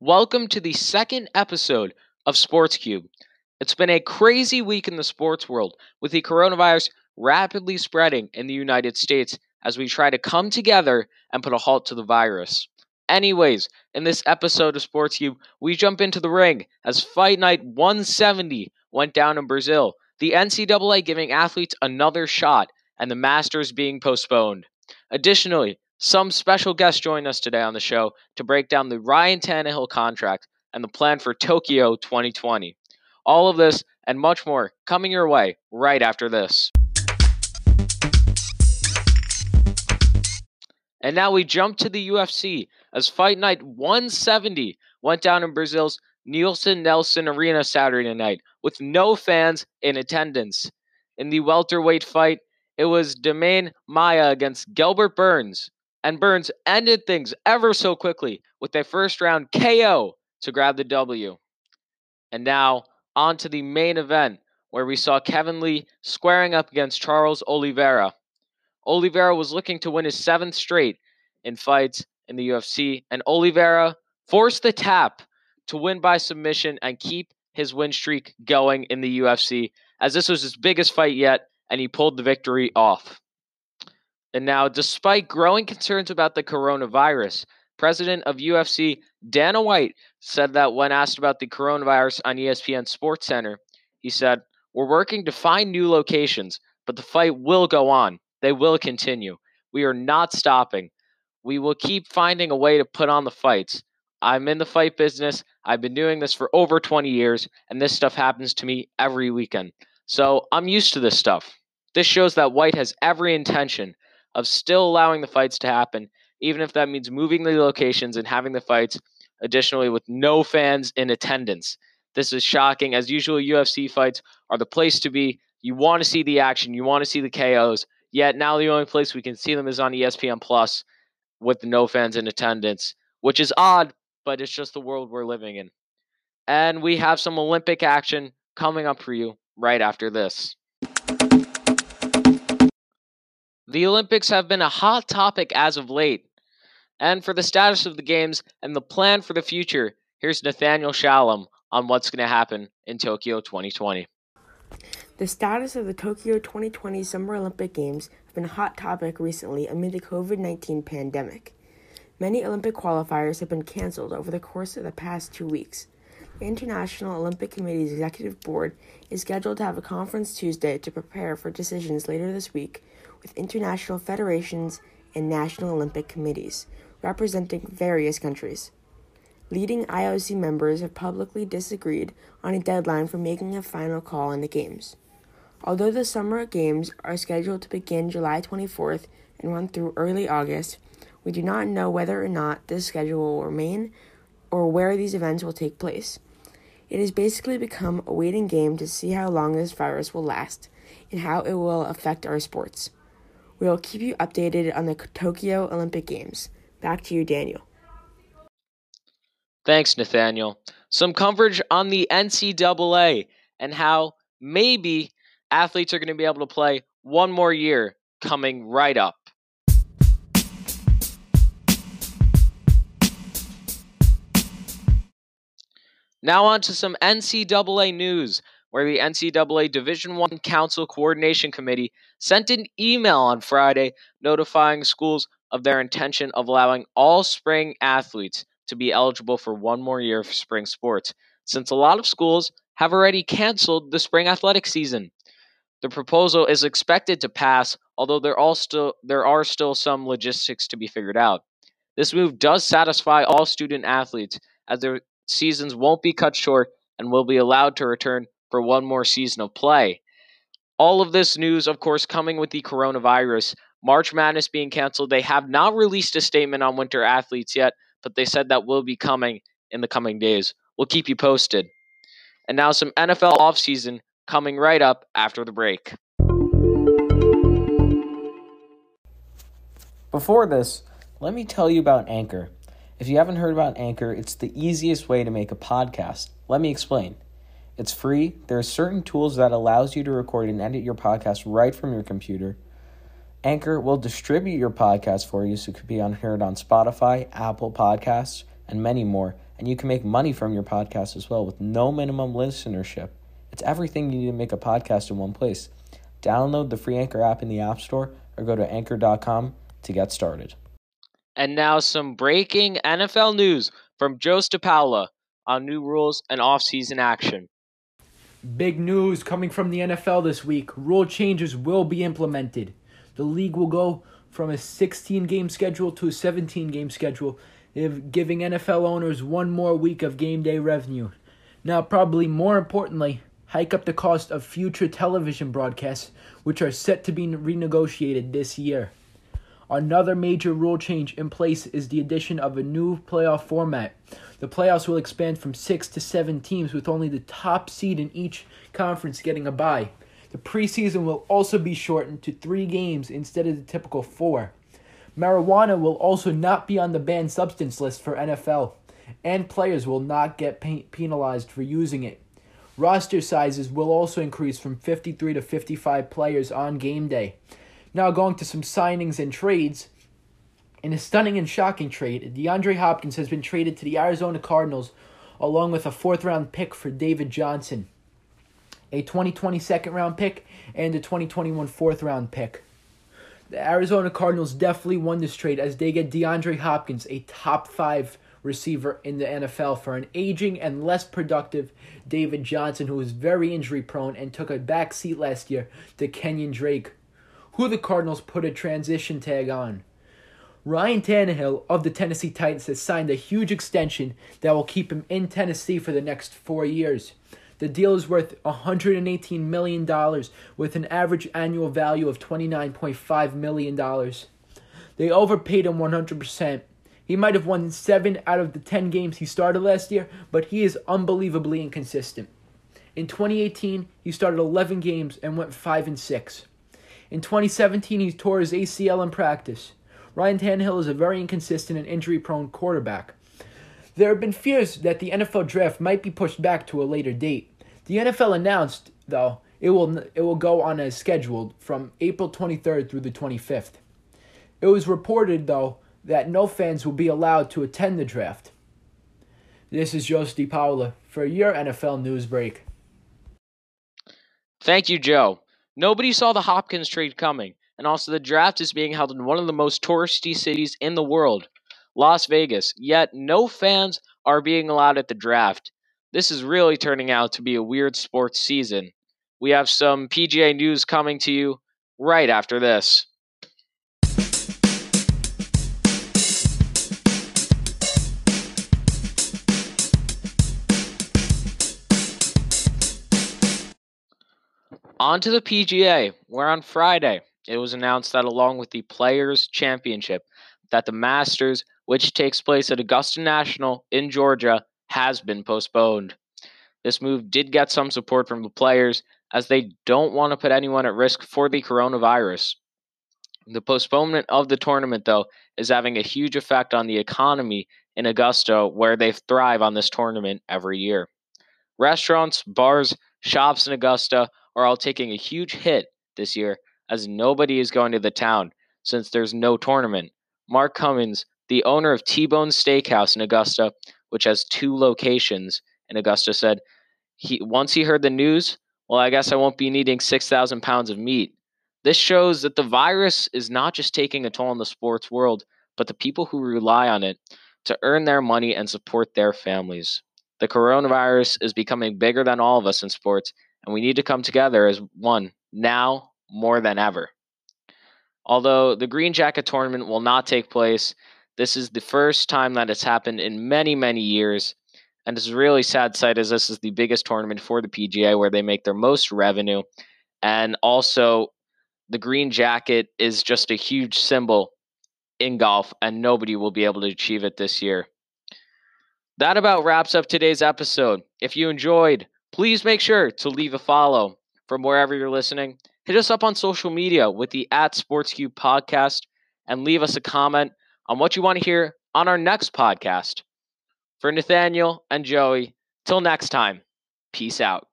Welcome to the second episode of Sports Cube. It's been a crazy week in the sports world with the coronavirus rapidly spreading in the United States as we try to come together and put a halt to the virus. Anyways, in this episode of Sports Cube, we jump into the ring as Fight Night 170 went down in Brazil, the NCAA giving athletes another shot, and the Masters being postponed. Additionally, some special guests join us today on the show to break down the Ryan Tannehill contract and the plan for Tokyo 2020. All of this and much more coming your way right after this. And now we jump to the UFC as Fight Night 170 went down in Brazil's Nilson Nelson Arena Saturday night with no fans in attendance. In the welterweight fight, it was Demian Maia against Gilbert Burns, and Burns ended things ever so quickly with a first round KO to grab the W. And now, on to the main event, where we saw Kevin Lee squaring up against Charles Oliveira. Oliveira was looking to win his seventh straight in fights in the UFC, and Oliveira forced the tap to win by submission and keep his win streak going in the UFC, as this was his biggest fight yet, and he pulled the victory off. And now, despite growing concerns about the coronavirus, president of UFC Dana White said that when asked about the coronavirus on ESPN Sports Center, he said, We're working to find new locations, but the fight will go on. They will continue. We are not stopping. We will keep finding a way to put on the fights. I'm in the fight business. I've been doing this for over 20 years, and this stuff happens to me every weekend. So I'm used to this stuff. This shows that White has every intention of still allowing the fights to happen, even if that means moving the locations and having the fights additionally with no fans in attendance. This is shocking. As usual, UFC fights are the place to be. You want to see the action, you want to see the KOs. Yet now the only place we can see them is on ESPN Plus with no fans in attendance, which is odd, but it's just the world we're living in. And we have some Olympic action coming up for you right after this. The Olympics have been a hot topic as of late. And for the status of the Games and the plan for the future, here's Nathaniel Shalom on what's going to happen in Tokyo 2020. The status of the Tokyo 2020 Summer Olympic Games have been a hot topic recently amid the COVID 19 pandemic. Many Olympic qualifiers have been canceled over the course of the past two weeks. The International Olympic Committee's Executive Board is scheduled to have a conference Tuesday to prepare for decisions later this week with international federations and national Olympic committees representing various countries. Leading IOC members have publicly disagreed on a deadline for making a final call on the Games. Although the Summer Games are scheduled to begin July 24th and run through early August, we do not know whether or not this schedule will remain or where these events will take place. It has basically become a waiting game to see how long this virus will last and how it will affect our sports. We will keep you updated on the Tokyo Olympic Games. Back to you, Daniel. Thanks, Nathaniel. Some coverage on the NCAA and how maybe athletes are going to be able to play one more year coming right up. Now on to some NCAA news where the NCAA Division 1 Council Coordination Committee sent an email on Friday notifying schools of their intention of allowing all spring athletes to be eligible for one more year of spring sports, since a lot of schools have already canceled the spring athletic season. The proposal is expected to pass, although there, still, there are still some logistics to be figured out. This move does satisfy all student athletes, as their seasons won't be cut short and will be allowed to return for one more season of play. All of this news, of course, coming with the coronavirus. March Madness being canceled. They have not released a statement on winter athletes yet, but they said that will be coming in the coming days. We'll keep you posted. And now some NFL offseason coming right up after the break. Before this, let me tell you about Anchor. If you haven't heard about Anchor, it's the easiest way to make a podcast. Let me explain. It's free. There are certain tools that allows you to record and edit your podcast right from your computer. Anchor will distribute your podcast for you so it could be heard on Spotify, Apple Podcasts, and many more. And you can make money from your podcast as well with no minimum listenership. It's everything you need to make a podcast in one place. Download the free Anchor app in the App Store or go to anchor.com to get started. And now some breaking NFL news from Joe Stapala on new rules and offseason action. Big news coming from the NFL this week. Rule changes will be implemented. The league will go from a 16 game schedule to a 17 game schedule, giving NFL owners one more week of game day revenue. Now, probably more importantly, hike up the cost of future television broadcasts, which are set to be renegotiated this year. Another major rule change in place is the addition of a new playoff format. The playoffs will expand from six to seven teams, with only the top seed in each conference getting a bye. The preseason will also be shortened to three games instead of the typical four. Marijuana will also not be on the banned substance list for NFL, and players will not get penalized for using it. Roster sizes will also increase from 53 to 55 players on game day. Now, going to some signings and trades. In a stunning and shocking trade, DeAndre Hopkins has been traded to the Arizona Cardinals along with a fourth round pick for David Johnson, a 2020 second round pick, and a 2021 fourth round pick. The Arizona Cardinals definitely won this trade as they get DeAndre Hopkins, a top five receiver in the NFL, for an aging and less productive David Johnson, who was very injury prone and took a back seat last year to Kenyan Drake, who the Cardinals put a transition tag on. Ryan Tannehill of the Tennessee Titans has signed a huge extension that will keep him in Tennessee for the next four years. The deal is worth $118 million with an average annual value of $29.5 million. They overpaid him 100%. He might have won 7 out of the 10 games he started last year, but he is unbelievably inconsistent. In 2018, he started 11 games and went 5 and 6. In 2017, he tore his ACL in practice. Ryan Tannehill is a very inconsistent and injury prone quarterback. There have been fears that the NFL draft might be pushed back to a later date. The NFL announced, though, it will it will go on as scheduled from April 23rd through the 25th. It was reported though that no fans will be allowed to attend the draft. This is Joe DiPaola for your NFL news break. Thank you, Joe. Nobody saw the Hopkins trade coming, and also the draft is being held in one of the most touristy cities in the world, Las Vegas, yet no fans are being allowed at the draft. This is really turning out to be a weird sports season. We have some PGA news coming to you right after this. On to the PGA, where on Friday it was announced that along with the Players Championship, that the Masters, which takes place at Augusta National in Georgia, has been postponed. This move did get some support from the players as they don't want to put anyone at risk for the coronavirus. The postponement of the tournament, though, is having a huge effect on the economy in Augusta, where they thrive on this tournament every year. Restaurants, bars, shops in Augusta are all taking a huge hit this year as nobody is going to the town since there's no tournament. Mark Cummins, the owner of T Bone Steakhouse in Augusta, which has two locations in Augusta, said he once he heard the news, well, I guess I won't be needing 6,000 pounds of meat. This shows that the virus is not just taking a toll on the sports world, but the people who rely on it to earn their money and support their families. The coronavirus is becoming bigger than all of us in sports, and we need to come together as one now more than ever. Although the Green Jacket tournament will not take place, this is the first time that it's happened in many, many years. And it's a really sad sight as this is the biggest tournament for the PGA where they make their most revenue. And also, the Green Jacket is just a huge symbol in golf, and nobody will be able to achieve it this year. That about wraps up today's episode. If you enjoyed, Please make sure to leave a follow from wherever you're listening. Hit us up on social media with the at SportsCube podcast and leave us a comment on what you want to hear on our next podcast. For Nathaniel and Joey, till next time, peace out.